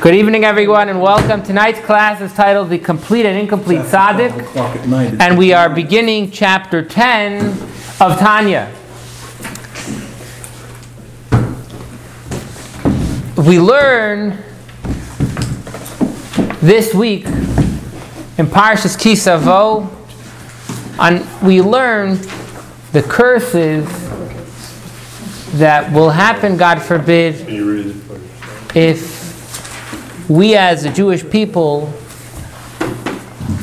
Good evening, everyone, and welcome. Tonight's class is titled The Complete and Incomplete Tzaddik, and we are beginning chapter 10 of Tanya. We learn this week in Parshas Kisavo, and we learn the curses that will happen, God forbid, if we as a Jewish people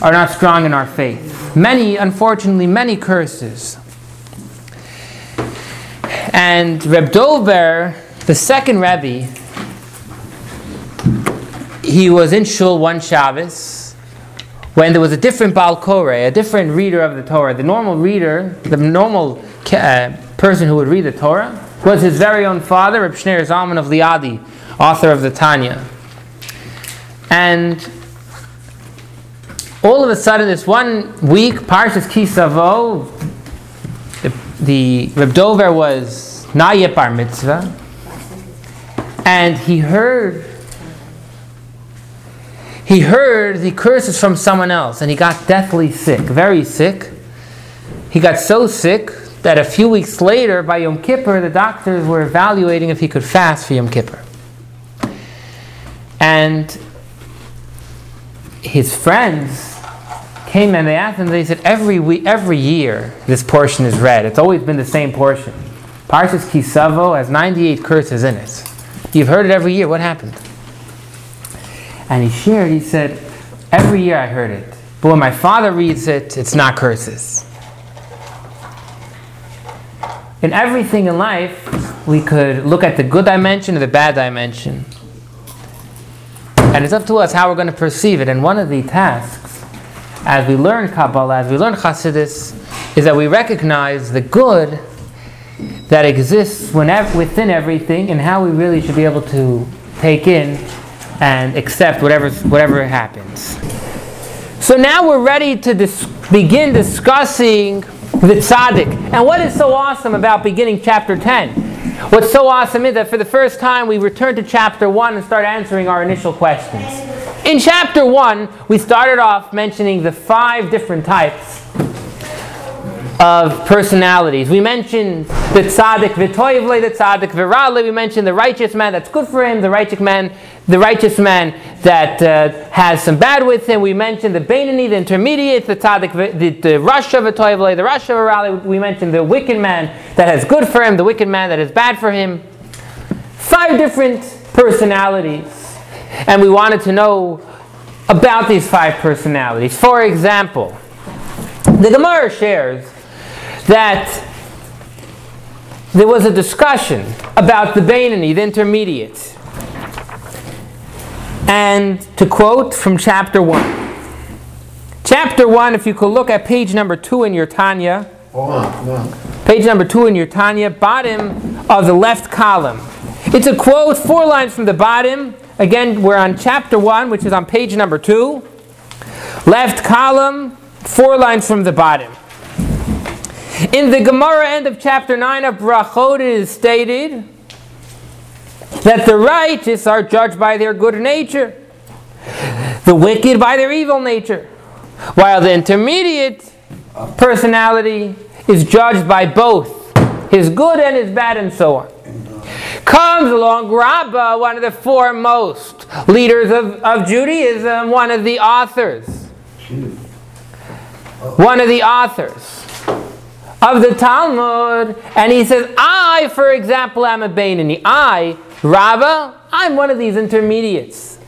are not strong in our faith. Many, unfortunately, many curses. And Reb DovBer, the second Rebbe, he was in Shul one Shabbos when there was a different Baal Koreh, a different reader of the Torah. The normal reader, the normal uh, person who would read the Torah, was his very own father, Reb Shneur Zalman of Liadi, author of the Tanya. And all of a sudden, this one week, Parshas Kisavo, the, the Reb DovBer was Nayeh Bar Mitzvah, and he heard he heard the curses from someone else, and he got deathly sick, very sick. He got so sick that a few weeks later, by Yom Kippur, the doctors were evaluating if he could fast for Yom Kippur. And his friends came and they asked him, they said, every, week, every year this portion is read. It's always been the same portion. Parshas Kisavo has 98 curses in it. You've heard it every year. What happened? And he shared, he said, every year I heard it. But when my father reads it, it's not curses. In everything in life, we could look at the good dimension or the bad dimension. And it's up to us how we're going to perceive it. And one of the tasks, as we learn Kabbalah, as we learn Chassidus, is that we recognize the good that exists whenever, within everything and how we really should be able to take in and accept whatever, whatever happens. So now we're ready to dis- begin discussing the tzaddik. And what is so awesome about beginning chapter 10? What's so awesome is that for the first time we return to chapter 1 and start answering our initial questions. In chapter 1, we started off mentioning the five different types of personalities. We mentioned the tzaddik v'toyevle, the tzaddik v'rale. We mentioned the righteous man that's good for him, the righteous man, the righteous man that uh, has some bad with him. We mentioned the Beinoni, the intermediate, the tzaddik, the, the a v'toyevle, the rasha rally. We mentioned the wicked man that has good for him, the wicked man that is bad for him. Five different personalities, and we wanted to know about these five personalities. For example, the Gemara shares that there was a discussion about the Beinoni, the intermediate. And to quote from chapter 1. Chapter 1, if you could look at page number 2 in your Tanya. Page number 2 in your Tanya, bottom of the left column. It's a quote, four lines from the bottom. Again, we're on chapter 1, which is on page number 2. Left column, four lines from the bottom. In the Gemara end of chapter 9 of Brachot, it is stated that the righteous are judged by their good nature, the wicked by their evil nature, while the intermediate personality is judged by both his good and his bad, and so on. Comes along Rabbah, one of the foremost leaders of, of Judaism, one of the authors. One of the authors of the Talmud, and he says, I, for example, am a Beinoni. I, Rava, I'm one of these intermediates.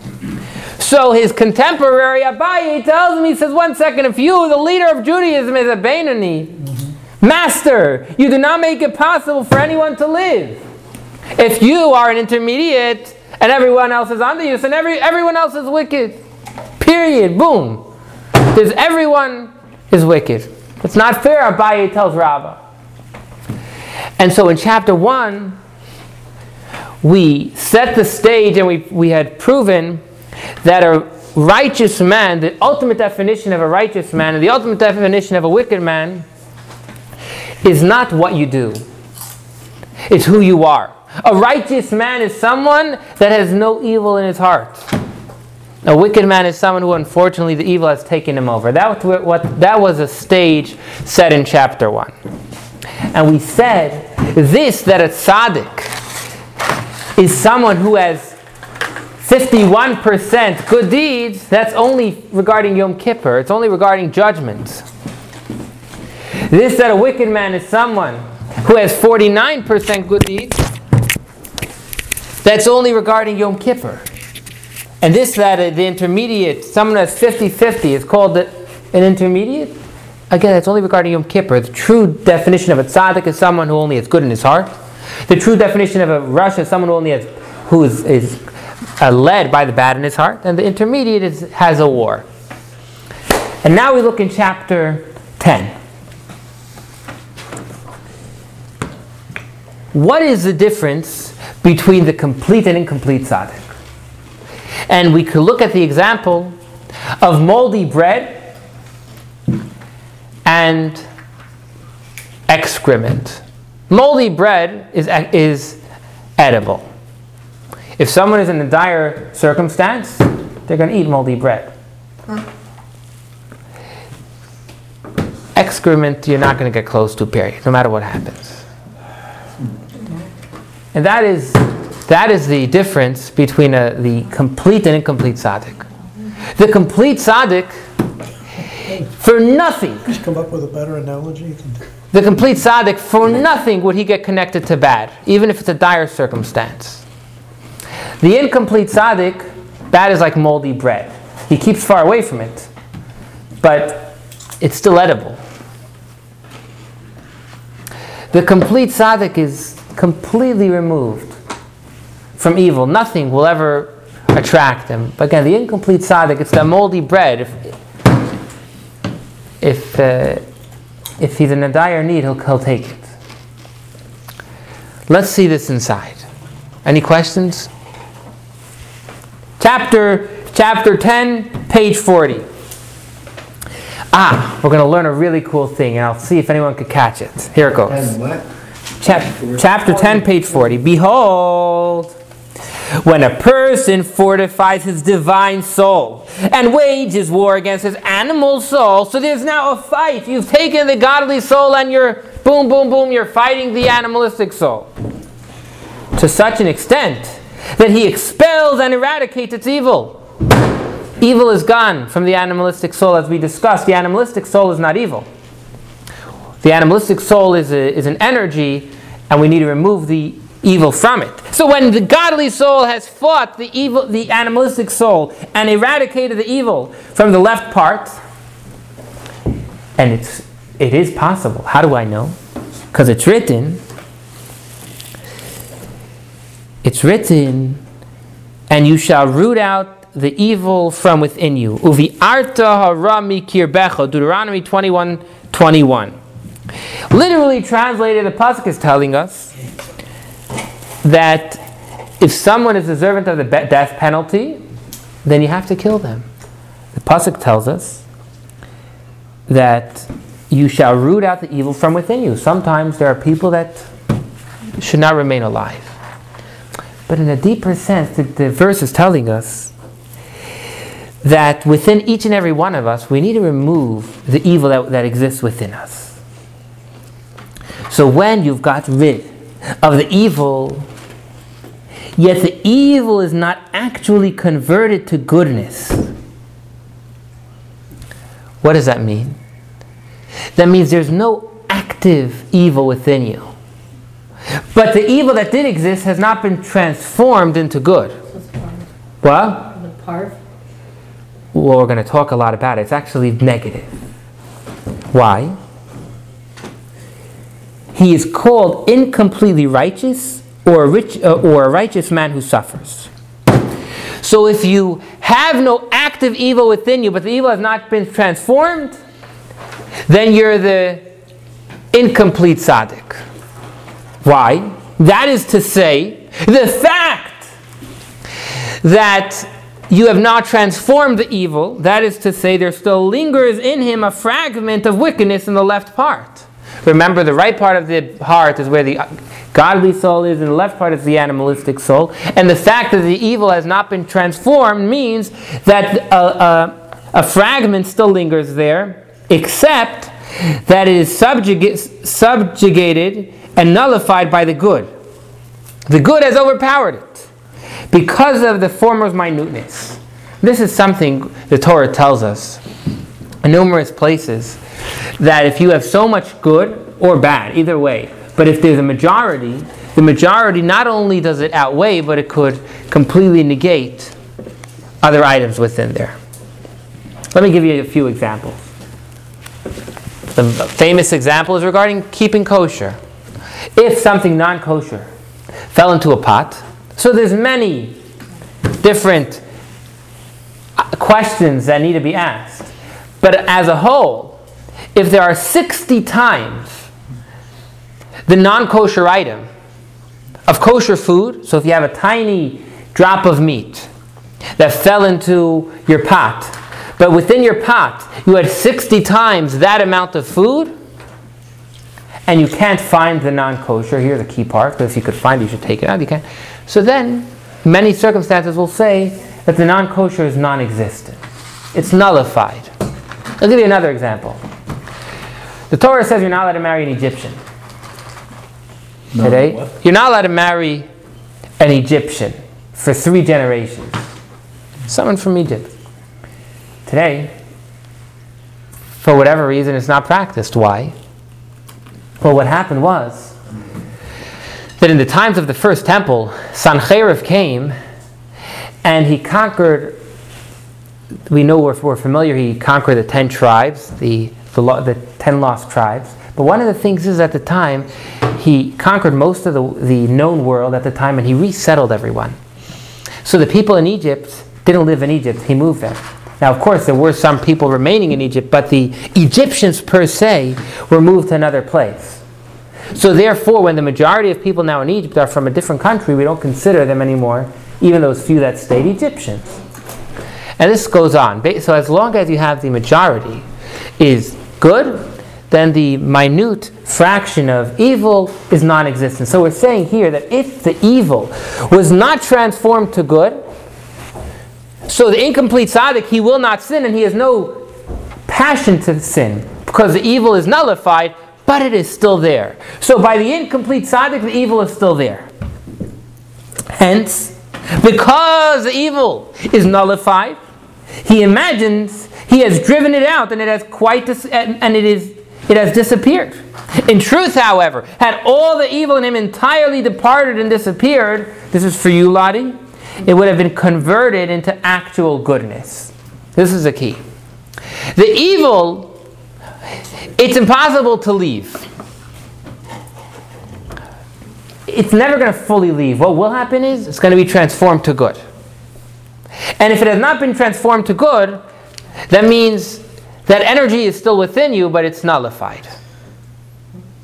So his contemporary Abaye tells him, he says, one second, if you, the leader of Judaism, is a mm-hmm. master, you do not make it possible for anyone to live. If you are an intermediate and everyone else is under you, then every, everyone else is wicked. Period. Boom. There's everyone is wicked. It's not fair, Abaye tells Rabbah. And so in chapter 1, we set the stage and we, we had proven that a righteous man, the ultimate definition of a righteous man and the ultimate definition of a wicked man, is not what you do, it's who you are. A righteous man is someone that has no evil in his heart. A wicked man is someone who, unfortunately, the evil has taken him over. That was, what, that was a stage set in chapter 1. And we said this that a tzaddik is someone who has 51% good deeds, that's only regarding Yom Kippur. It's only regarding judgment. This that a wicked man is someone who has 49% good deeds, that's only regarding Yom Kippur. And this, that uh, the intermediate, someone that's 50 50 is called an intermediate. Again, that's only regarding Yom Kippur. The true definition of a tzaddik is someone who only has good in his heart. The true definition of a rasha is someone who only has, who is, is uh, led by the bad in his heart. And the intermediate is, has a war. And now we look in chapter 10. What is the difference between the complete and incomplete tzaddik? And we could look at the example of moldy bread and excrement. Moldy bread is, is edible. If someone is in a dire circumstance, they're going to eat moldy bread. Excrement, you're not going to get close to, period, no matter what happens. And that is that is the difference between a, the complete and incomplete tzaddik. The complete tzaddik, for nothing. Just come up with a better analogy. The complete tzaddik, for nothing would he get connected to bad, even if it's a dire circumstance. The incomplete tzaddik, bad is like moldy bread. He keeps far away from it, but it's still edible. The complete tzaddik is completely removed from evil. Nothing will ever attract him. But again, the incomplete tzaddik, it's that moldy bread. If, if, uh, if he's in a dire need, he'll, he'll take it. Let's see this inside. Any questions? Chapter, chapter 10, page 40. Ah, we're going to learn a really cool thing, and I'll see if anyone could catch it. Here it goes. Chap- chapter 10, page 40. Behold, when a person fortifies his divine soul and wages war against his animal soul, so there's now a fight. You've taken the godly soul and you're boom, boom, boom, you're fighting the animalistic soul. To such an extent that he expels and eradicates its evil. Evil is gone from the animalistic soul, as we discussed. The animalistic soul is not evil. The animalistic soul is, a, is an energy, and we need to remove the evil from it. So when the godly soul has fought the evil, the animalistic soul, and eradicated the evil from the left part, and it's it is possible. How do I know? Because it's written. It's written, and you shall root out the evil from within you. Uvi arta harami kirbecha, Deuteronomy 21, 21. Literally translated, the pasuk is telling us that if someone is deserving of the death penalty, then you have to kill them. The pasuk tells us that you shall root out the evil from within you. Sometimes there are people that should not remain alive. But in a deeper sense, the, the verse is telling us that within each and every one of us, we need to remove the evil that, that exists within us. So when you've got rid of the evil, yet the evil is not actually converted to goodness, what does that mean? That means there's no active evil within you. But the evil that did exist has not been transformed into good. What? Well, we're going to talk a lot about it. It's actually negative. Why? He is called incompletely righteous or a, rich, uh, or a righteous man who suffers. So if you have no active evil within you, but the evil has not been transformed, then you're the incomplete tzaddik. Why? That is to say, the fact that you have not transformed the evil, that is to say, there still lingers in him a fragment of wickedness in the left part. Remember, the right part of the heart is where the godly soul is, and the left part is the animalistic soul. And the fact that the evil has not been transformed means that a, a, a fragment still lingers there, except that it is subjuga- subjugated and nullified by the good. The good has overpowered it because of the former's minuteness. This is something the Torah tells us numerous places that if you have so much good or bad, either way, but if there's a majority, the majority not only does it outweigh, but it could completely negate other items within there. Let me give you a few examples. The famous example is regarding keeping kosher. If something non kosher fell into a pot, so there's many different questions that need to be asked. But as a whole, if there are 60 times the non kosher item of kosher food, so if you have a tiny drop of meat that fell into your pot, but within your pot you had 60 times that amount of food, and you can't find the non kosher, here's the key part, because if you could find it, you should take it out. You can't. So then, many circumstances will say that the non kosher is non existent, it's nullified. I'll give you another example. The Torah says you're not allowed to marry an Egyptian. Today, you're not allowed to marry an Egyptian for three generations. Someone from Egypt. Today, for whatever reason, it's not practiced. Why? Well, what happened was that in the times of the first temple, Sancherib came and he conquered. We know we're, we're familiar, he conquered the ten tribes, the, the, the ten lost tribes. But one of the things is at the time, he conquered most of the, the known world at the time and he resettled everyone. So the people in Egypt didn't live in Egypt, he moved them. Now, of course, there were some people remaining in Egypt, but the Egyptians per se were moved to another place. So, therefore, when the majority of people now in Egypt are from a different country, we don't consider them anymore, even those few that stayed, Egyptians. And this goes on. So, as long as you have the majority is good, then the minute fraction of evil is non existent. So, we're saying here that if the evil was not transformed to good, so the incomplete tzaddik, he will not sin and he has no passion to sin because the evil is nullified, but it is still there. So by the incomplete tzaddik, the evil is still there. Hence, because the evil is nullified, he imagines he has driven it out and it has quite dis- and it is it has disappeared. In truth, however, had all the evil in him entirely departed and disappeared, this is for you, Lottie it would have been converted into actual goodness. This is the key. The evil, it's impossible to leave. It's never going to fully leave. What will happen is it's going to be transformed to good. And if it has not been transformed to good, that means that energy is still within you, but it's nullified.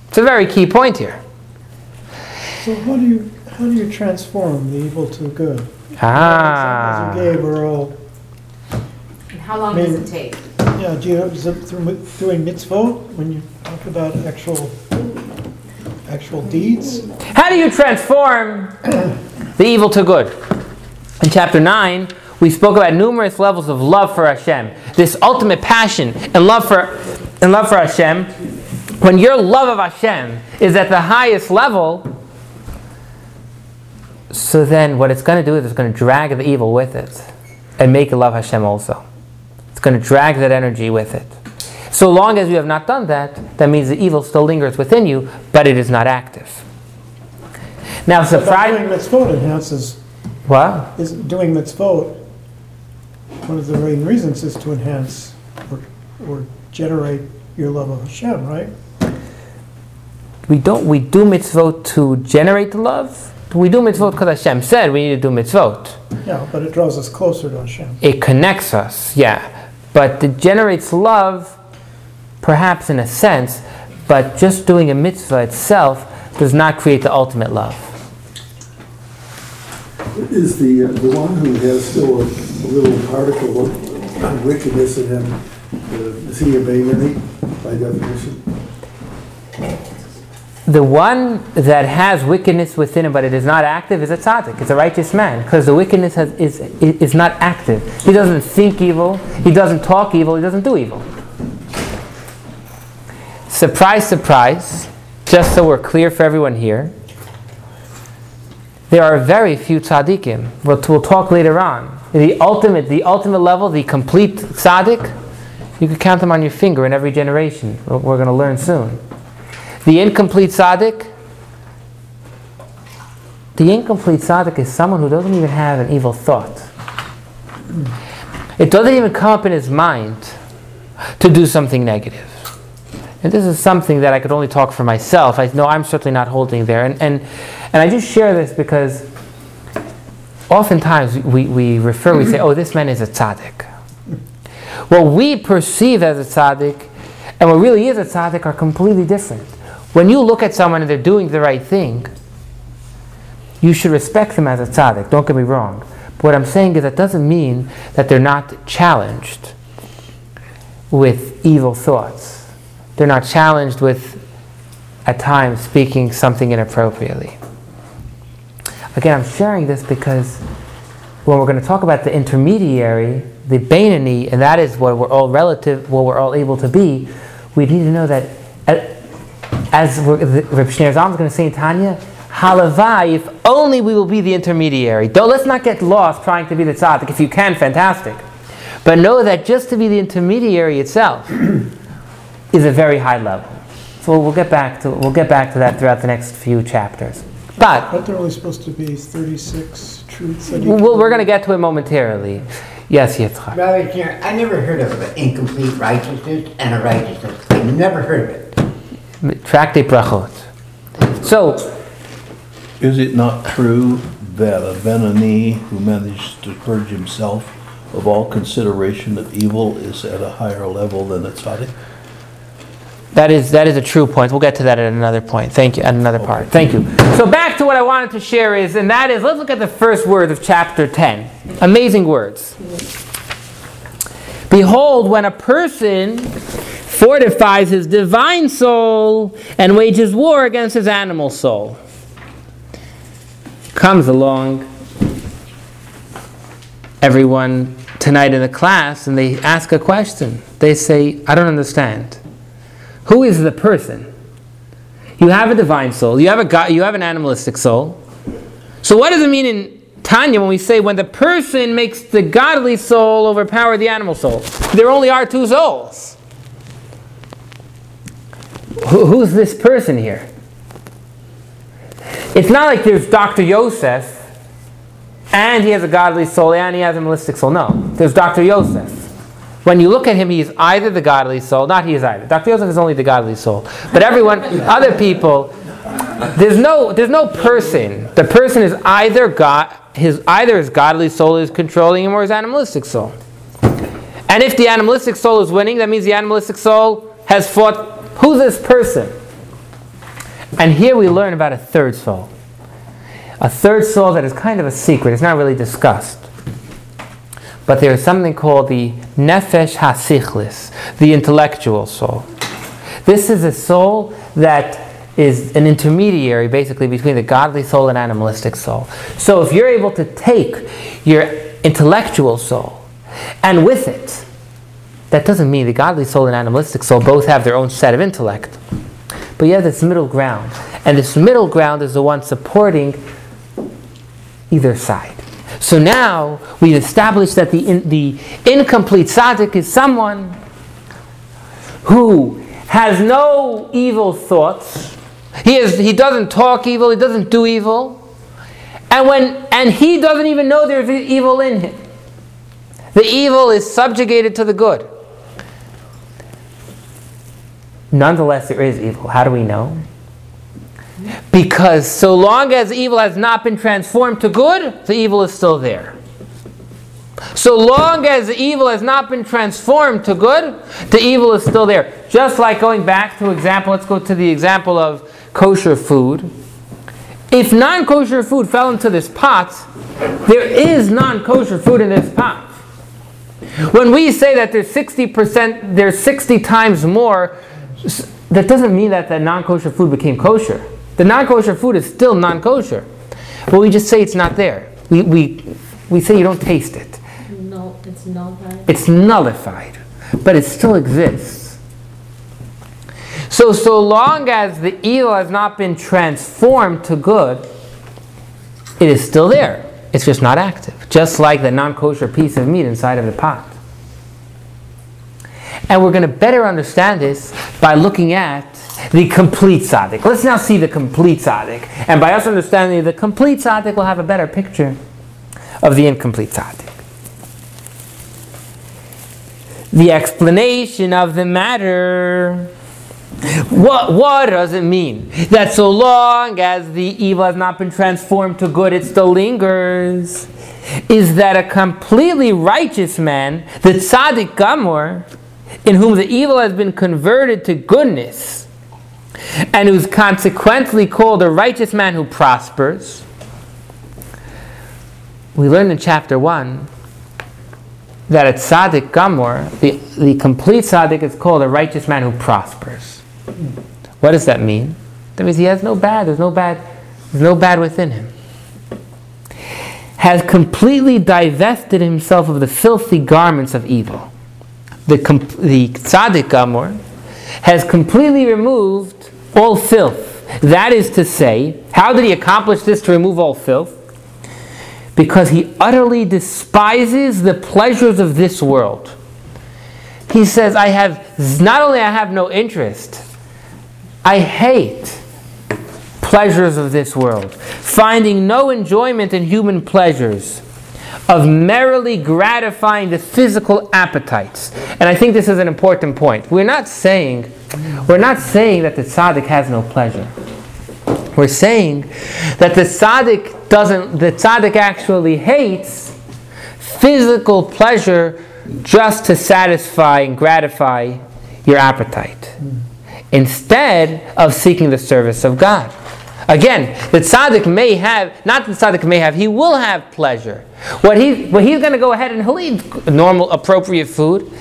It's a very key point here. So how do you, how do you transform the evil to good? Ah. Examples you gave are all, And how long Maybe- does it take? yeah, do you, is it through mi- doing mitzvot when you talk about actual, actual deeds? How do you transform the evil to good? In chapter 9, we spoke about numerous levels of love for Hashem. This ultimate passion and love for and love for Hashem. When your love of Hashem is at the highest level, so then what it's going to do is it's going to drag the evil with it and make you love Hashem also. It's going to drag that energy with it. So long as you have not done that, that means the evil still lingers within you, but it is not active. Now, Friday. doing mitzvot enhances, What? is doing mitzvot, one of the main reasons is to enhance or, or generate your love of Hashem, right? We don't. We do mitzvot to generate the love. We do mitzvot because Hashem said we need to do mitzvot. Yeah, but it draws us closer to Hashem. It connects us, yeah. But it generates love, perhaps in a sense, but just doing a mitzvah itself does not create the ultimate love. Is the, the one who has still a little particle of wickedness in him, uh, is he a Beinoni by definition? the one that has wickedness within him, but it is not active, is a tzaddik. It's a righteous man because the wickedness has, is, is not active. He doesn't think evil, he doesn't talk evil, he doesn't do evil. Surprise, surprise, just so we're clear for everyone here, there are very few tzaddikim. We'll, we'll talk later on. The ultimate, the ultimate level, the complete tzaddik, you can count them on your finger in every generation. We're going to learn soon. The incomplete tzaddik, the incomplete tzaddik is someone who doesn't even have an evil thought. It doesn't even come up in his mind to do something negative. And this is something that I could only talk for myself. I know I'm certainly not holding there. And, and, and I just share this because oftentimes we, we refer, we say, oh, this man is a tzaddik. What we perceive as a tzaddik and what really is a tzaddik are completely different. When you look at someone and they're doing the right thing, you should respect them as a tzaddik. Don't get me wrong. But what I'm saying is that doesn't mean that they're not challenged with evil thoughts. They're not challenged with, at times, speaking something inappropriately. Again, I'm sharing this because when we're going to talk about the intermediary, the Beinoni, and that is what we're all relative, what we're all able to be, we need to know that as Reb Shneur Zalman is going to say in Tanya, halavai, if only we will be the intermediary. Don't, let's not get lost trying to be the tzaddik. If you can, fantastic. But know that just to be the intermediary itself is a very high level. So we'll get back to we'll get back to that throughout the next few chapters. But But there are only supposed to be 36 truths that you we'll, can- we're going to get to it momentarily. Yes, Yitzchak. Rabbi Shneur, I never heard of an incomplete righteousness and a righteousness. I never heard of it. Tractate Brachot. So Is it not true that a Benoni who managed to purge himself of all consideration of evil is at a higher level than a tzaddik? That is that is a true point. We'll get to that at another point. Thank you. At another part. Thank you. So back to what I wanted to share is, and that is, let's look at the first words of chapter ten. Amazing words. Behold, when a person fortifies his divine soul and wages war against his animal soul, comes along everyone tonight in the class and they ask a question. They say, I don't understand. Who is the person? You have a divine soul. You have a God, you have an animalistic soul. So what does it mean in Tanya when we say when the person makes the godly soul overpower the animal soul? There only are two souls. Who, who's this person here? It's not like there's Dr. Yosef and he has a godly soul and he has a animalistic soul. No, there's Dr. Yosef. When you look at him, he is either the godly soul, not he is either. Dr. Yosef is only the godly soul. But everyone, other people, there's no, there's no person. The person is either God, his either his godly soul is controlling him or his animalistic soul. And if the animalistic soul is winning, that means the animalistic soul has fought. Who's this person? And here we learn about a third soul. A third soul that is kind of a secret. It's not really discussed. But there is something called the nefesh hasichlis, the intellectual soul. This is a soul that is an intermediary basically between the godly soul and animalistic soul. So if you're able to take your intellectual soul and with it, that doesn't mean the godly soul and animalistic soul both have their own set of intellect. But you have this middle ground. And this middle ground is the one supporting either side. So now we've established that the, in, the incomplete tzaddik is someone who has no evil thoughts. He, is, he doesn't talk evil, he doesn't do evil. And, when, and he doesn't even know there's evil in him. The evil is subjugated to the good. Nonetheless, there is evil. How do we know? Because so long as evil has not been transformed to good, the evil is still there. So long as the evil has not been transformed to good, the evil is still there. Just like going back to example, let's go to the example of kosher food. If non-kosher food fell into this pot, there is non-kosher food in this pot. When we say that there's 60%, there's 60 times more that doesn't mean that the non-kosher food became kosher. The non-kosher food is still non-kosher, but we just say it's not there. We, we, we say you don't taste it. No, it's right. It's nullified, but it still exists. So, so long as the evil has not been transformed to good, it is still there. It's just not active, just like the non kosher piece of meat inside of the pot. And we're going to better understand this by looking at the complete tzaddik. Let's now see the complete tzaddik. And by us understanding the complete tzaddik, we'll have a better picture of the incomplete tzaddik. The explanation of the matter. What, what does it mean? That so long as the evil has not been transformed to good, it still lingers. Is that a completely righteous man, the tzaddik gamor, in whom the evil has been converted to goodness, and who's consequently called a righteous man who prospers? We learned in chapter 1 that a tzaddik gamor, the, the complete tzaddik, is called a righteous man who prospers. What does that mean? That means he has no bad. There's no bad. There's no bad within him. Has completely divested himself of the filthy garments of evil. The the tzaddik gamor has completely removed all filth. That is to say, how did he accomplish this to remove all filth? Because he utterly despises the pleasures of this world. He says, I have, not only I have no interest, I hate pleasures of this world, finding no enjoyment in human pleasures, of merrily gratifying the physical appetites. And I think this is an important point. We're not saying, we're not saying that the tzaddik has no pleasure. We're saying that the tzaddik doesn't, the tzaddik actually hates physical pleasure just to satisfy and gratify your appetite instead of seeking the service of God. Again, the tzaddik may have, not the tzaddik may have, he will have pleasure. What, he, what he's going to go ahead and he'll eat normal, appropriate food,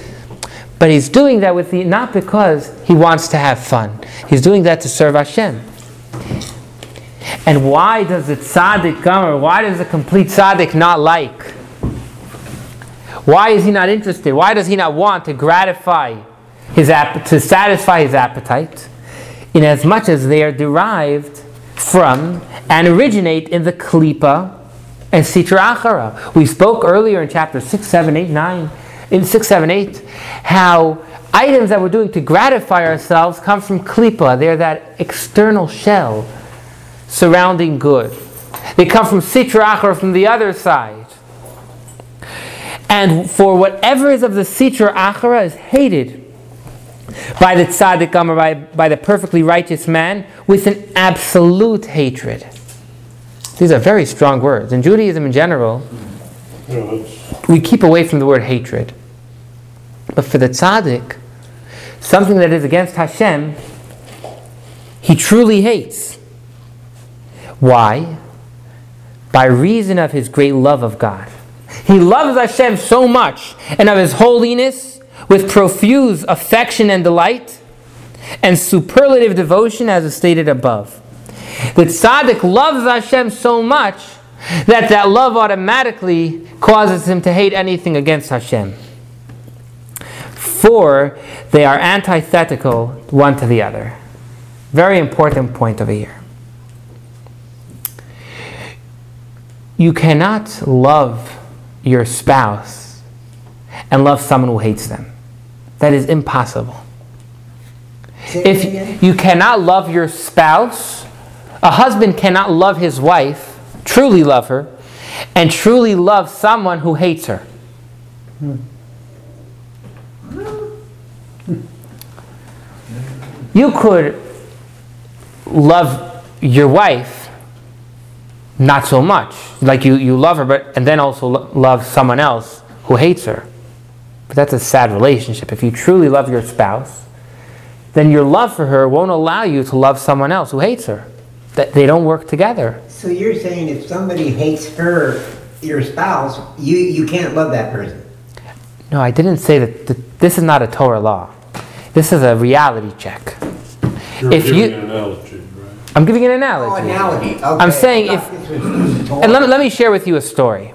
but he's doing that with the, not because he wants to have fun. He's doing that to serve Hashem. And why does the tzaddik come, or why does the complete tzaddik not like? Why is he not interested? Why does he not want to gratify his to satisfy his appetite, in as much as they are derived from and originate in the klipa and sitra achara. We spoke earlier in chapter 6, 7, 8, 9, in 6, 7, 8, how items that we're doing to gratify ourselves come from klipa. They're that external shell surrounding good. They come from sitra achara from the other side. And for whatever is of the sitra achara is hated by the tzaddik or by, by the perfectly righteous man with an absolute hatred. These are very strong words. In Judaism in general, we keep away from the word hatred. But for the tzaddik, something that is against Hashem, he truly hates. Why? By reason of his great love of God. He loves Hashem so much and of his holiness with profuse affection and delight and superlative devotion as is stated above. The tzaddik loves Hashem so much that that love automatically causes him to hate anything against Hashem. For they are antithetical one to the other. Very important point over here. You cannot love your spouse and love someone who hates them. That is impossible. If you cannot love your spouse, a husband cannot love his wife, truly love her, and truly love someone who hates her. You could love your wife not so much. Like you, you love her, but and then also lo- love someone else who hates her. But that's a sad relationship. If you truly love your spouse, then your love for her won't allow you to love someone else who hates her. That they don't work together. So you're saying if somebody hates her, your spouse, you, you can't love that person? No, I didn't say that. th- this is not a Torah law. This is a reality check. You're If giving you- an analogy, right? I'm giving an Oh, analogy. analogy, okay. I'm saying if- thought this was just And let me, let me share with you a story.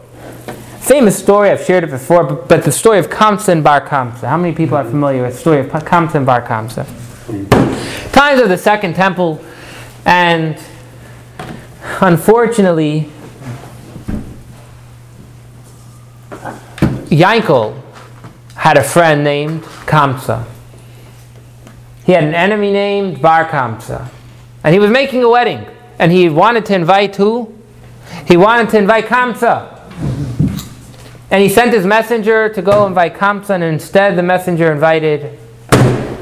Famous story, I've shared it before, but, but the story of Kamsa and Bar Kamsa. How many people are familiar with the story of Kamsa and Bar Kamsa? Times of the Second Temple, and unfortunately, Yankel had a friend named Kamsa. He had an enemy named Bar Kamsa. And he was making a wedding. And he wanted to invite who? He wanted to invite Kamsa. And he sent his messenger to go invite Kamsa, and instead the messenger invited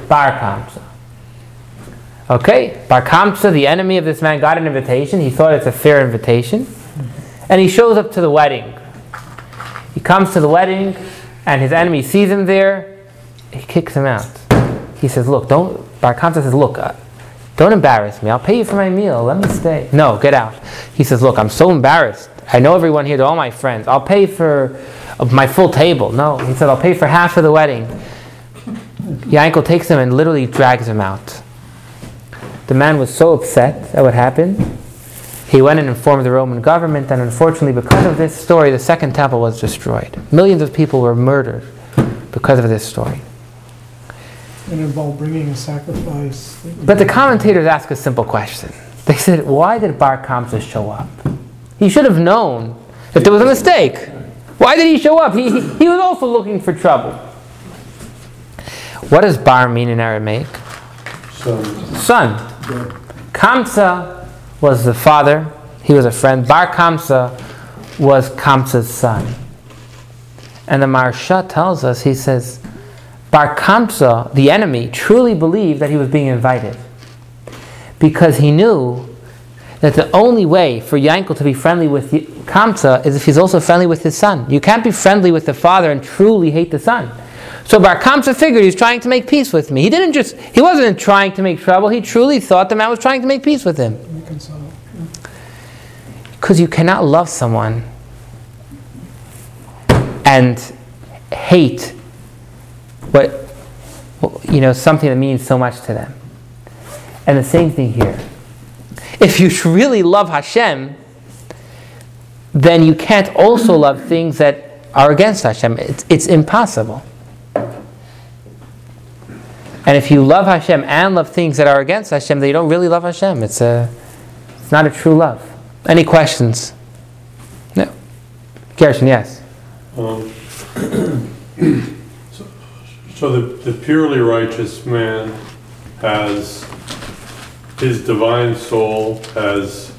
Bar Kamsa. Okay, Bar Kamsa, the enemy of this man, got an invitation. He thought it's a fair invitation. And he shows up to the wedding. He comes to the wedding, and his enemy sees him there. He kicks him out. He says, Look, don't. Bar Kamsa says, Look, uh, don't embarrass me. I'll pay you for my meal. Let me stay. No, get out. He says, Look, I'm so embarrassed. I know everyone here, they're all my friends. I'll pay for uh, my full table. No, he said, I'll pay for half of the wedding. Yankel takes him and literally drags him out. The man was so upset at what happened. He went and informed the Roman government, and unfortunately, because of this story, the Second Temple was destroyed. Millions of people were murdered because of this story. It involved bringing a sacrifice. But the commentators ask a simple question. They said, Why did Bar Kamsa show up? He should have known that there was a mistake. Why did he show up? He, he, he was also looking for trouble. What does Bar mean in Aramaic? So, Son. Kamsa was the father, he was a friend. Bar Kamsa was Kamsa's son. And the Maharsha tells us, he says, Bar Kamsa, the enemy, truly believed that he was being invited. Because he knew that the only way for Yankel to be friendly with Kamsa is if he's also friendly with his son. You can't be friendly with the father and truly hate the son. So Bar Kamsa figured he was trying to make peace with me. He didn't just, he wasn't trying to make trouble. He truly thought the man was trying to make peace with him. Because you cannot love someone and hate what, you know, something that means so much to them. And the same thing here. If you really love Hashem, then you can't also love things that are against Hashem. It's, it's impossible. And if you love Hashem and love things that are against Hashem, then you don't really love Hashem. It's, a, it's not a true love. Any questions? No. Gershon, yes. um, so the, the purely righteous man has, his divine soul has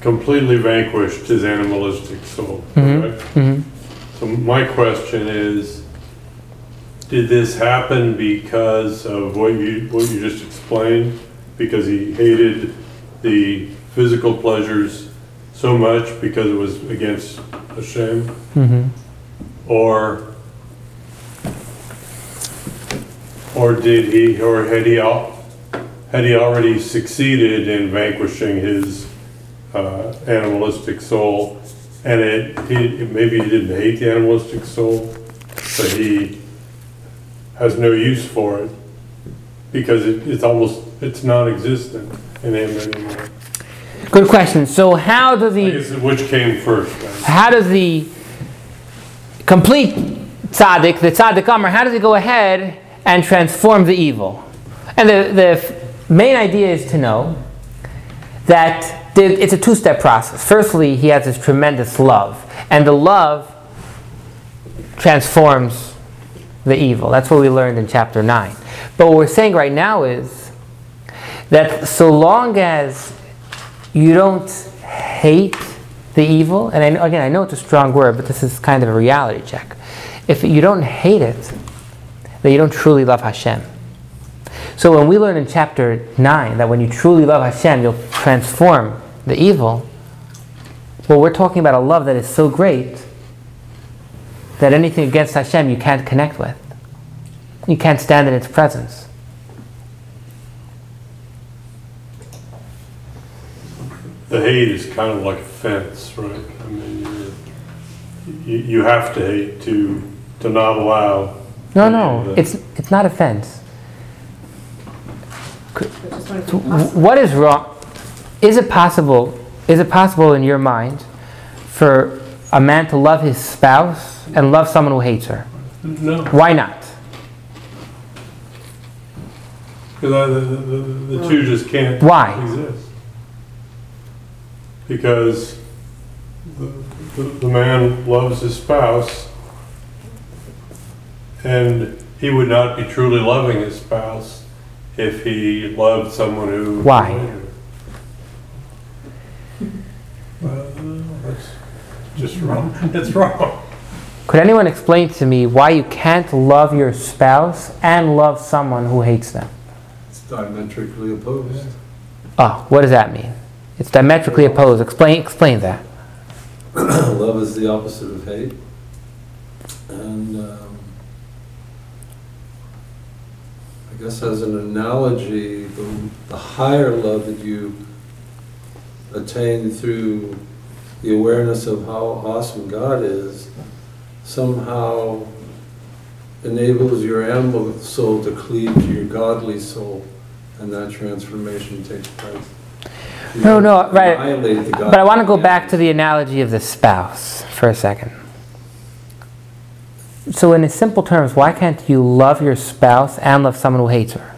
completely vanquished his animalistic soul, correct? Mhm. So my question is, did this happen because of what you, what you just explained? Because he hated the physical pleasures so much because it was against Hashem? Mhm. Or, or did he, or had he, al- had he already succeeded in vanquishing his uh, animalistic soul? And it, he, maybe he didn't hate the animalistic soul, but he has no use for it because it, it's almost, it's non-existent in him anymore. Good question. So how does I he guess which came first? then? how does the complete tzaddik, the tzaddik gamor, how does he go ahead and transform the evil? And the, the main idea is to know that it's a two-step process. Firstly, he has this tremendous love, and the love transforms the evil. That's what we learned in chapter 9. But what we're saying right now is that so long as you don't hate the evil, and I, again, I know it's a strong word, but this is kind of a reality check. If you don't hate it, then you don't truly love Hashem. So when we learn in chapter 9 that when you truly love Hashem, you'll transform the evil, well, we're talking about a love that is so great that anything against Hashem you can't connect with. You can't stand in its presence. The hate is kind of like a fence, right? I mean, you, you have to hate to, to not allow. No, no, it's, it's not offense. I just wanted So to be possible. What is wrong? Is it possible? Is it possible in your mind for a man to love his spouse and love someone who hates her? No, Why not? because the, the, the- the two just can't Why? exist. Because the, the, the man loves his spouse, and he would not be truly loving his spouse if he loved someone who. Why? Well, that's just wrong. It's wrong. Could anyone explain to me why you can't love your spouse and love someone who hates them? It's diametrically opposed. Oh, what does that mean? It's diametrically opposed. Explain explain that. Love is the opposite of hate. And um, I guess as an analogy, the, the higher love that you attain through the awareness of how awesome God is, somehow enables your animal soul to cleave to your godly soul, and that transformation takes place. You No, no, right. But I want to go back to the analogy of the spouse for a second. So, in simple terms, why can't you love your spouse and love someone who hates her?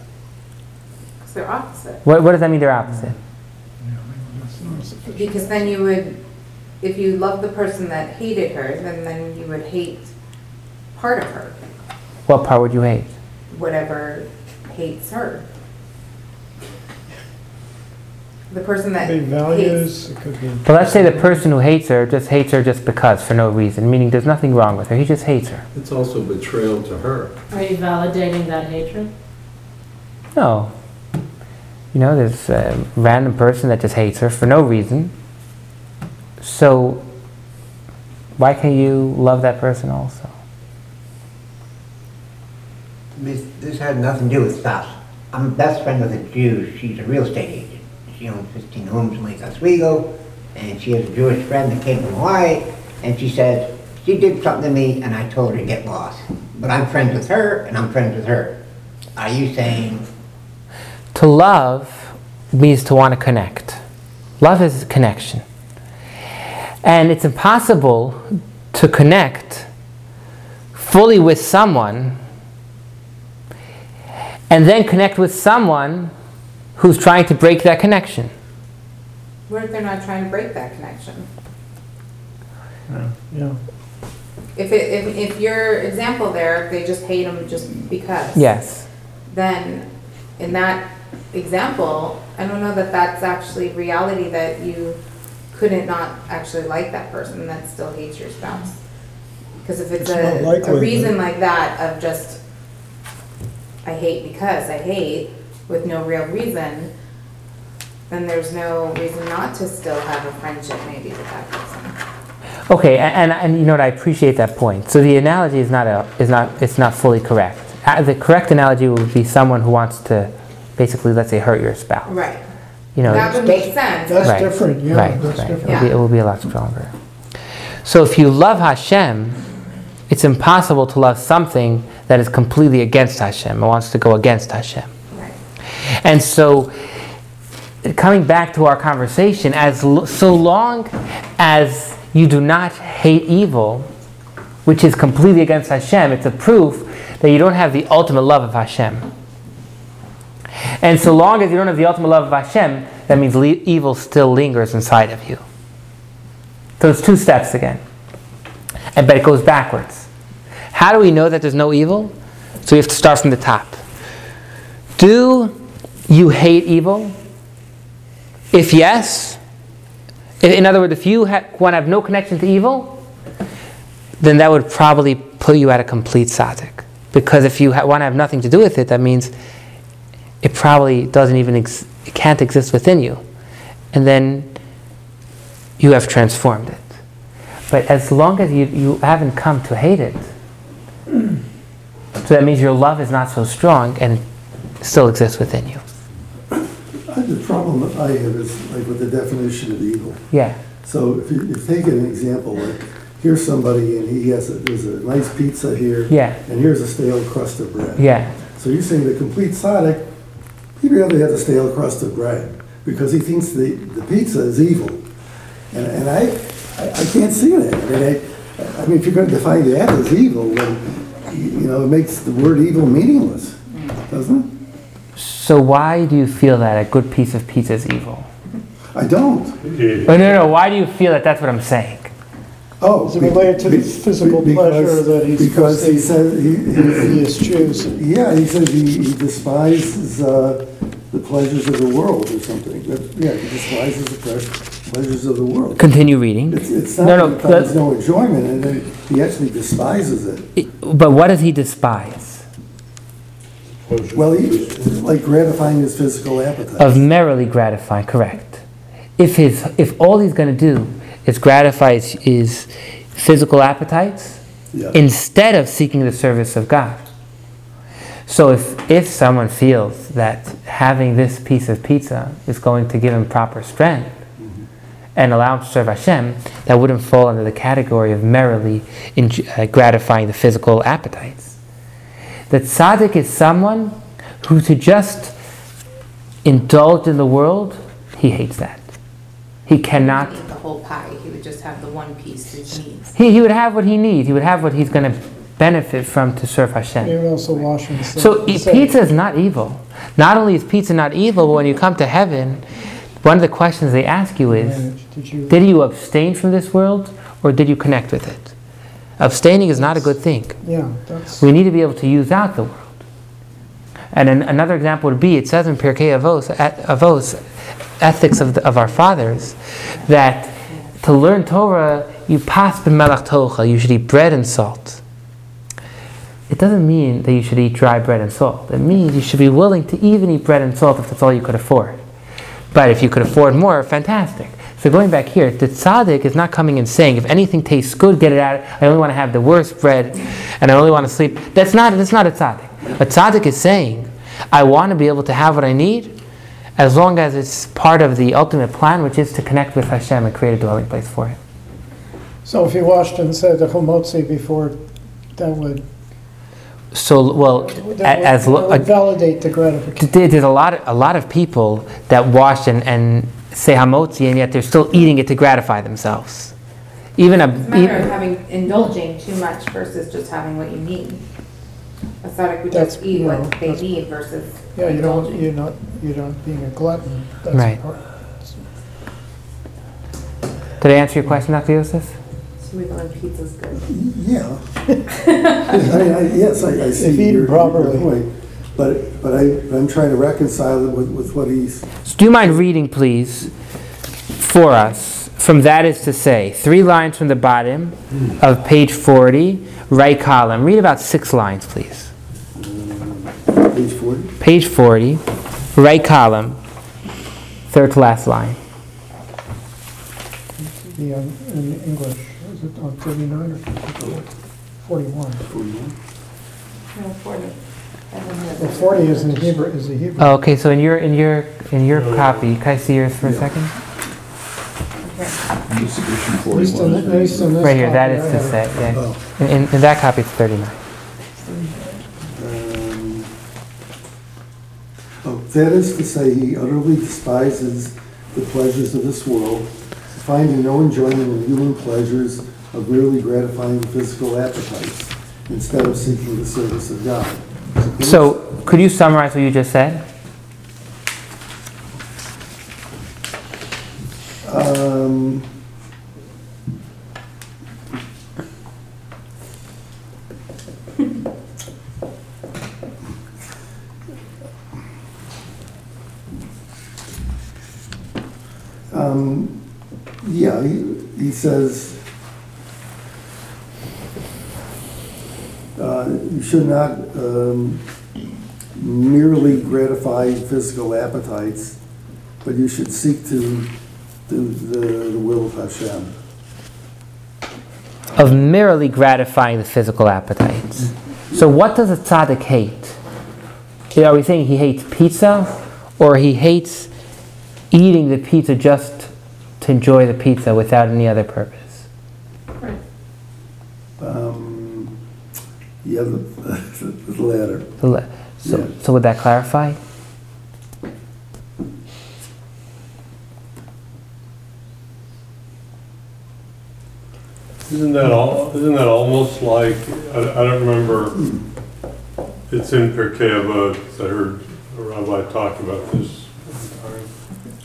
Because they're opposite. What, what does that mean they're opposite? Because then you would, if you loved the person that hated her, then, then you would hate part of her, What part would you hate? whatever hates her. The person that Could be hates, values, it could be. But let's say the person who hates her just hates her just because, for no reason, meaning there's nothing wrong with her. He just hates her. It's also betrayal to her. Are you validating that hatred? No. You know, there's a random person that just hates her for no reason. So, why can't you love that person also? This, this had nothing to do with spouse. I'm best friend with a Jew. She's a real estate agent. She owns 15 homes in Lake Oswego, and she has a Jewish friend that came from Hawaii, and she said, she did something to me, and I told her to get lost. But I'm friends with her, and I'm friends with her. Are you saying, To love means to want to connect. Love is connection. And it's impossible to connect fully with someone and then connect with someone who's trying to break that connection. what if they're not trying to break that connection? Yeah, If it, if, if your example there, they just hate them just because. Yes. Then, in that example, I don't know that that's actually reality that you couldn't not actually like that person that still hates your spouse. Because if it's It's not a, likely, a reason but- like that of just, I hate because I hate with no real reason, then there's no reason not to still have a friendship maybe with that person. Okay, a- and, and you know what, I appreciate that point. So the analogy is not, a, is not, it's not fully correct. Uh, The correct analogy would be someone who wants to basically, let's say, hurt your spouse. Right. You know, That would make sense. That's Right. different, yeah, right, that's right. different. It'll be, it will be a lot stronger. So if you love Hashem, it's impossible to love something that is completely against Hashem and wants to go against Hashem. And so, coming back to our conversation, as so long as you do not hate evil, which is completely against Hashem, it's a proof that you don't have the ultimate love of Hashem. And so long as you don't have the ultimate love of Hashem, that means le- evil still lingers inside of you. So it's two steps again. And but it goes backwards. How do we know that there's no evil? So we have to start from the top. Do you hate evil? If yes, in other words, if you want to have no connection to evil, then that would probably put you at a complete tzaddik. Because if you ha- want to have nothing to do with it, that means it probably doesn't even ex- it can't exist within you, and then you have transformed it. But as long as you, you haven't come to hate it, so that means your love is not so strong and still exists within you. The problem that I have is like with the definition of evil. Yeah. So if you, if take an example, like, here's somebody and he has, a- there's a nice pizza here. Yeah. And here's a stale crust of bread. Yeah. So you're saying the complete tzaddik, He'd rather have the stale crust of bread because he thinks the, the pizza is evil. And, and I, I, I can't see that. I mean, I, I mean, if you're going to define the that as evil, then, you you know, it makes the word evil meaningless, doesn't it? So why do you feel that a good piece of pizza is evil? I don't. Oh, no, no, why do you feel that that's what I'm saying? Oh. Is it related to the be- physical be- because- pleasure that he's Because he says, he, he, He eschews. Yeah, he says he, he despises uh, the pleasures of the world or something. But, yeah, he despises the ple- pleasures of the world. Continue reading. It's, it's No, not no, that he finds but- no enjoyment in it, he actually despises it. It- But what does he despise? Well, he, like gratifying his physical appetite. Of merrily gratifying, correct. If his, if all he's going to do is gratify his, his physical appetites Yeah. instead of seeking the service of God. So if, if someone feels that having this piece of pizza is going to give him proper strength and allow him to serve Hashem, that wouldn't fall under the category of merrily enj- uh, gratifying the physical appetites. That tzaddik is someone who to just indulge in the world, he hates that. He cannot Eat the whole pie, he would just have the one piece he needs. he, he would have what he needs. He would have what he's going to benefit from to serve Hashem. He would also wash himself. So e- pizza is not evil. Not only is pizza not evil, but when you come to heaven, one of the questions they ask you is, Did you, did you abstain from this world or did you connect with it? Abstaining is not a good thing. yeah, that's, We need to be able to use out the world. And an, another example would be, it says in Pirkei Avos, et- Avos ethics of, the, of our fathers, that to learn Torah, you pass ben melach tocha, you should eat bread and salt. It doesn't mean that you should eat dry bread and salt. It means you should be willing to even eat bread and salt if that's all you could afford. But if you could afford more, fantastic. So going back here, the tzaddik is not coming and saying, if anything tastes good, get it out. I only want to have the worst bread, and I only want to sleep. That's not. That's not a tzaddik. A tzaddik is saying, I want to be able to have what I need, as long as it's part of the ultimate plan, which is to connect with Hashem and create a dwelling place for Him. so if he washed and said the hamotzi before, that would, So, well, that a- would as would validate the gratification. There's a lot, of, a lot of people that wash and, and say hamotzi, and yet they're still eating it to gratify themselves. Even a, It's a matter of having, indulging too much versus just having what you need. A tzaddik would That's- just eat you what they that's- need versus Yeah, you don't, indulging. you're not, you're not being a glutton. That's Right. part- did I answer your question, Dr. Yosef? So we learn pizza's good. Yeah. I mean, I, yes, I, I see If eaten your, your properly. point. But, but I, I'm trying to reconcile it with, with what he's, So do you mind reading, please, for us? From that is to say, three lines from the bottom hmm. of page 40, right column. Read about six lines, please. page 40. Page 40, right column, third to last line. The, um, in English, is it on 39 or 41? 41. No, 40, well, forty is in Hebrew, is a Hebrew. Oh, okay, so in your, in your, in your copy, can I see yours for a second? At least in, at least in this Right here, that copy I to have. say, yeah. Oh. In, in- in that copy, it's 39. Um, Oh, that is to say, he utterly despises the pleasures of this world, finding no enjoyment in human pleasures of merely gratifying physical appetites, instead of seeking the service of God. So, could you summarize what you just said? Um, um, yeah, he, he says, uh, you should not, um, merely gratify physical appetites, but you should seek to do the, the will of Hashem. Of merely gratifying the physical appetites. So, what does a tzaddik hate? Are we saying he hates pizza, or he hates eating the pizza just to enjoy the pizza without any other purpose? Um, yeah, the, so, so would that clarify? Isn't that all, isn't that almost like, I, I don't remember, it's in Pirkei Avot, I heard a rabbi talk about this.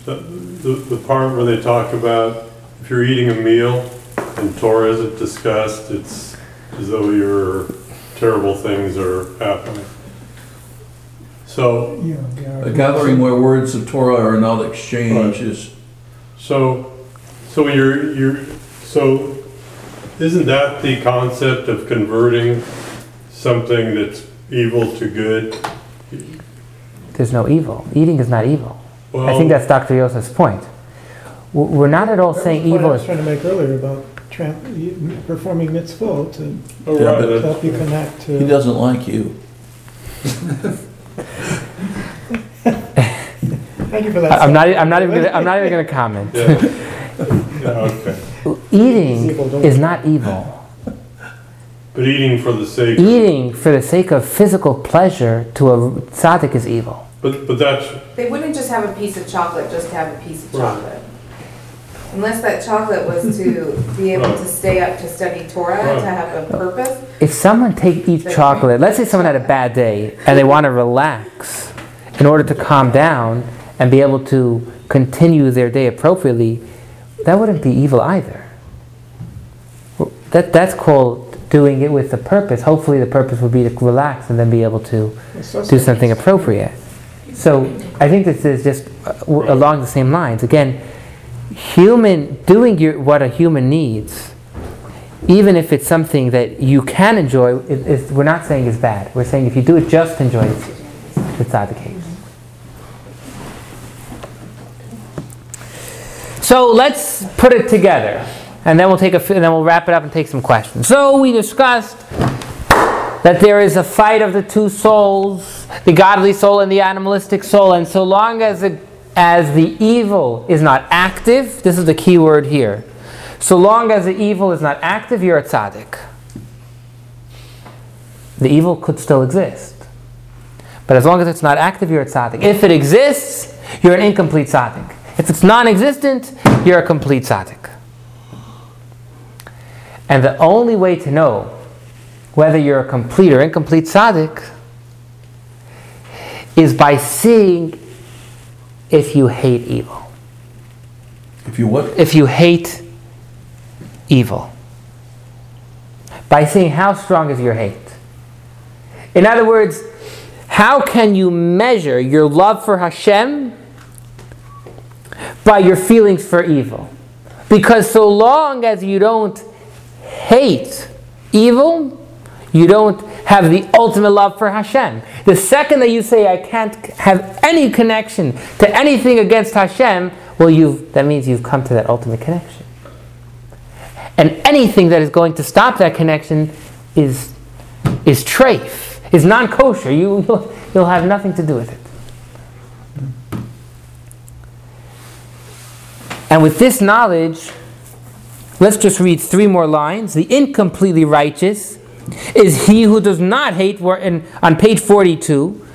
The, the- the part where they talk about if you're eating a meal and Torah isn't discussed, it's as though your terrible things are happening. So, Yeah, yeah. A gathering where words of Torah are not exchanged is, So, so you're, you're, so isn't that the concept of converting something that's evil to good? There's no evil. Eating is not evil. I Well, think that's Dr. Yosef's point. W- We're not at all saying That's what I evil was is. trying to make earlier about tran- performing mitzvot to oh, right, but- that's- help you connect to he to. doesn't like you. Thank you for that. I- I'm not, I'm not even gonna, I'm not even gonna comment. yeah. Yeah, okay. Eating Evil, don't- is not evil. But eating for the sake, Eating for the sake of physical pleasure to a tzaddik is evil. but, but that's, They wouldn't just have a piece of chocolate just to have a piece of Right. chocolate. Unless that chocolate was to be able to stay up to study Torah, to have a purpose. If someone take eats chocolate, let's say someone had a bad day and they want to relax in order to calm down and be able to continue their day appropriately, that wouldn't be evil either. That, that's called doing it with a purpose. Hopefully, the purpose would be to relax and then be able to do something appropriate. So I think this is just uh, along the same lines. Again, human doing your, what a human needs, even if it's something that you can enjoy, is, we're not saying is bad. We're saying if you do it just enjoy it, it's not the case. So let's put it together, and then we'll take a, and then we'll wrap it up and take some questions. So we discussed that there is a fight of the two souls, the godly soul and the animalistic soul, and so long as it, as the evil is not active, this is the key word here. So long as the evil is not active, you're a tzaddik. The evil could still exist. But as long as it's not active, you're a tzaddik. If it exists, you're an incomplete tzaddik. If it's non existent, you're a complete tzaddik. And the only way to know whether you're a complete or incomplete tzaddik is by seeing if you hate evil. If you what? If you hate evil. By seeing how strong is your hate. In other words, how can you measure your love for Hashem by your feelings for evil? Because so long as you don't hate evil, you don't have the ultimate love for Hashem. The second that you say, I can't have any connection to anything against Hashem, well, you've, that means you've come to that ultimate connection. And anything that is going to stop that connection is, is trafe, is non kosher. You, you'll have nothing to do with it. And with this knowledge, let's just read three more lines. The incompletely righteous is he who does not hate, we're in, on page 42,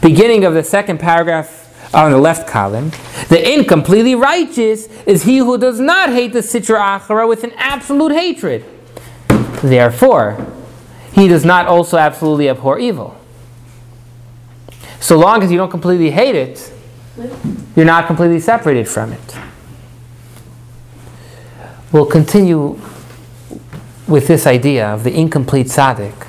beginning of the second paragraph on the left column. The incompletely righteous is he who does not hate the Sitra Achara with an absolute hatred. Therefore, he does not also absolutely abhor evil. So long as you don't completely hate it, you're not completely separated from it. We'll continue with this idea of the incomplete tzaddik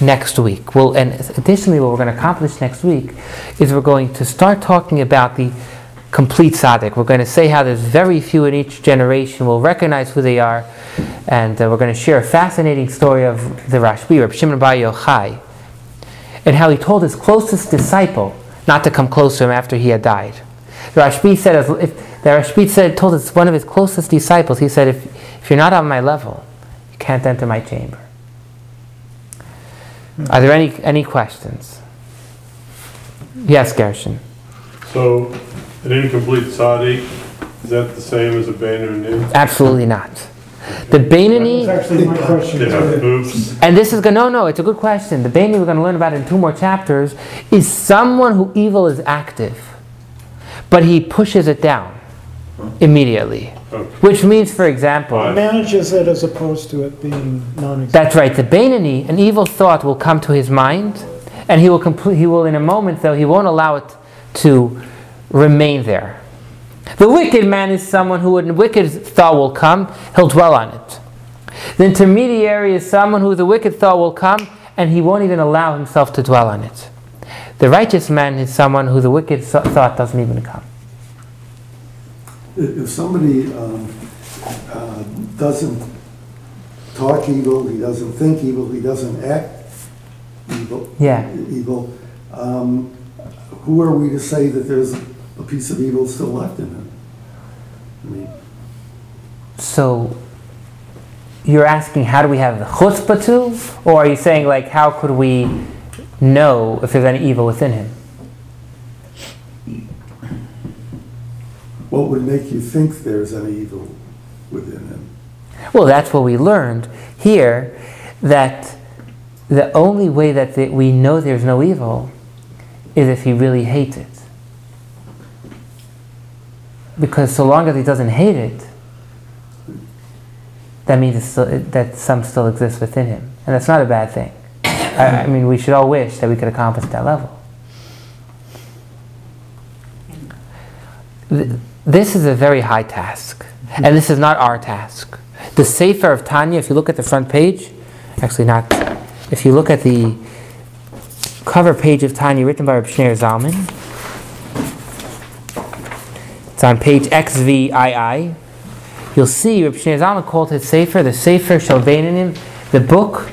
next week. We'll, and additionally, what we're going to accomplish next week is we're going to start talking about the complete tzaddik. We're going to say how there's very few in each generation. We'll recognize who they are, and uh, we're going to share a fascinating story of the Rashbi, Reb Shimon Bar Yochai, and how he told his closest disciple not to come close to him after he had died. The Rashbi said, if, the Rashbi said, told his, one of his closest disciples, he said, if, if you're not on my level, can't enter my chamber. Are there any, any questions? Yes, Gershon. so an incomplete tzaddik, is that the same as a Beinoni? Absolutely not. The That's Beinoni, actually my question. They have too. boobs? and this is going no, no, it's a good question. The Beinoni we're going to learn about in two more chapters is someone who evil is active, but he pushes it down immediately. Okay. Which means, for example, Fine. Manages it as opposed to it being non-existent. That's right. The Beinoni, an evil thought will come to his mind, and he will complete. He will, in a moment, though, he won't allow it to remain there. The wicked man is someone who, when a wicked thought will come, he'll dwell on it. The intermediary is someone who the wicked thought will come, and he won't even allow himself to dwell on it. The righteous man is someone who the wicked thought doesn't even come. If if somebody um, uh, doesn't talk evil, he doesn't think evil, he doesn't act evil, Yeah. evil, um, who are we to say that there's a piece of evil still left in him? I mean, So, you're asking how do we have the chutzpah to, or are you saying like how could we know if there's any evil within him? What would make you think there's any evil within him? Well, that's what we learned here that the only way that the, we know there's no evil is if he really hates it. Because so long as he doesn't hate it, that means it's still, that some still exists within him. And that's not a bad thing. I, I mean, we should all wish that we could accomplish that level. Th- This is a very high task, and this is not our task. The Sefer of Tanya, if you look at the front page, actually not, if you look at the cover page of Tanya written by Reb Zalman, it's on page XVII. You'll see Reb Zalman called his Sefer the Sefer Shel Beinonim, the book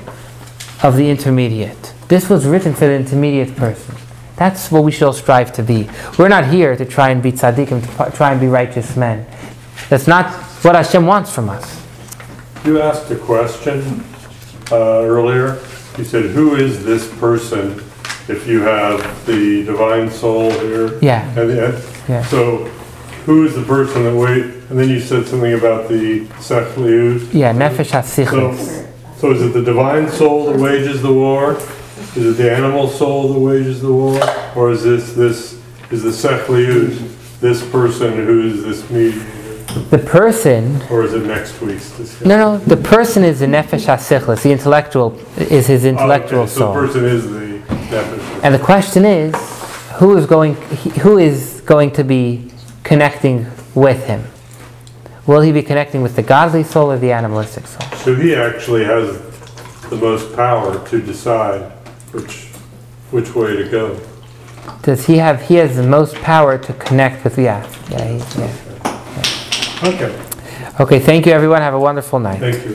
of the intermediate. This was written for the intermediate person. That's what we should all strive to be. We're not here to try and be tzaddikim, to try and be righteous men. That's not what Hashem wants from us. You asked a question uh, earlier. You said, who is this person if you have the divine soul here? Yeah. The- Yeah. So who is the person that wait, and then you said something about the Sechliut. Yeah, nefesh So, hasichlis. so is it the divine soul that wages the war? Is it the animal soul that wages the war? Or is this, this, is the Sechliut this person who is this mediator? The person, Or is it next week's discussion? no, no, the person is the nefesh hasichlis. The intellectual is his oh, intellectual Oh, okay, So soul. the person is the definition. And the question is, who is going, who is going to be connecting with him? Will he be connecting with the godly soul or the animalistic soul? So he actually has the most power to decide which, which way to go. Does he have? He has the most power to connect with. Yeah, yeah, he, yeah. Okay, Okay. Thank you, everyone. Have a wonderful night. thank you.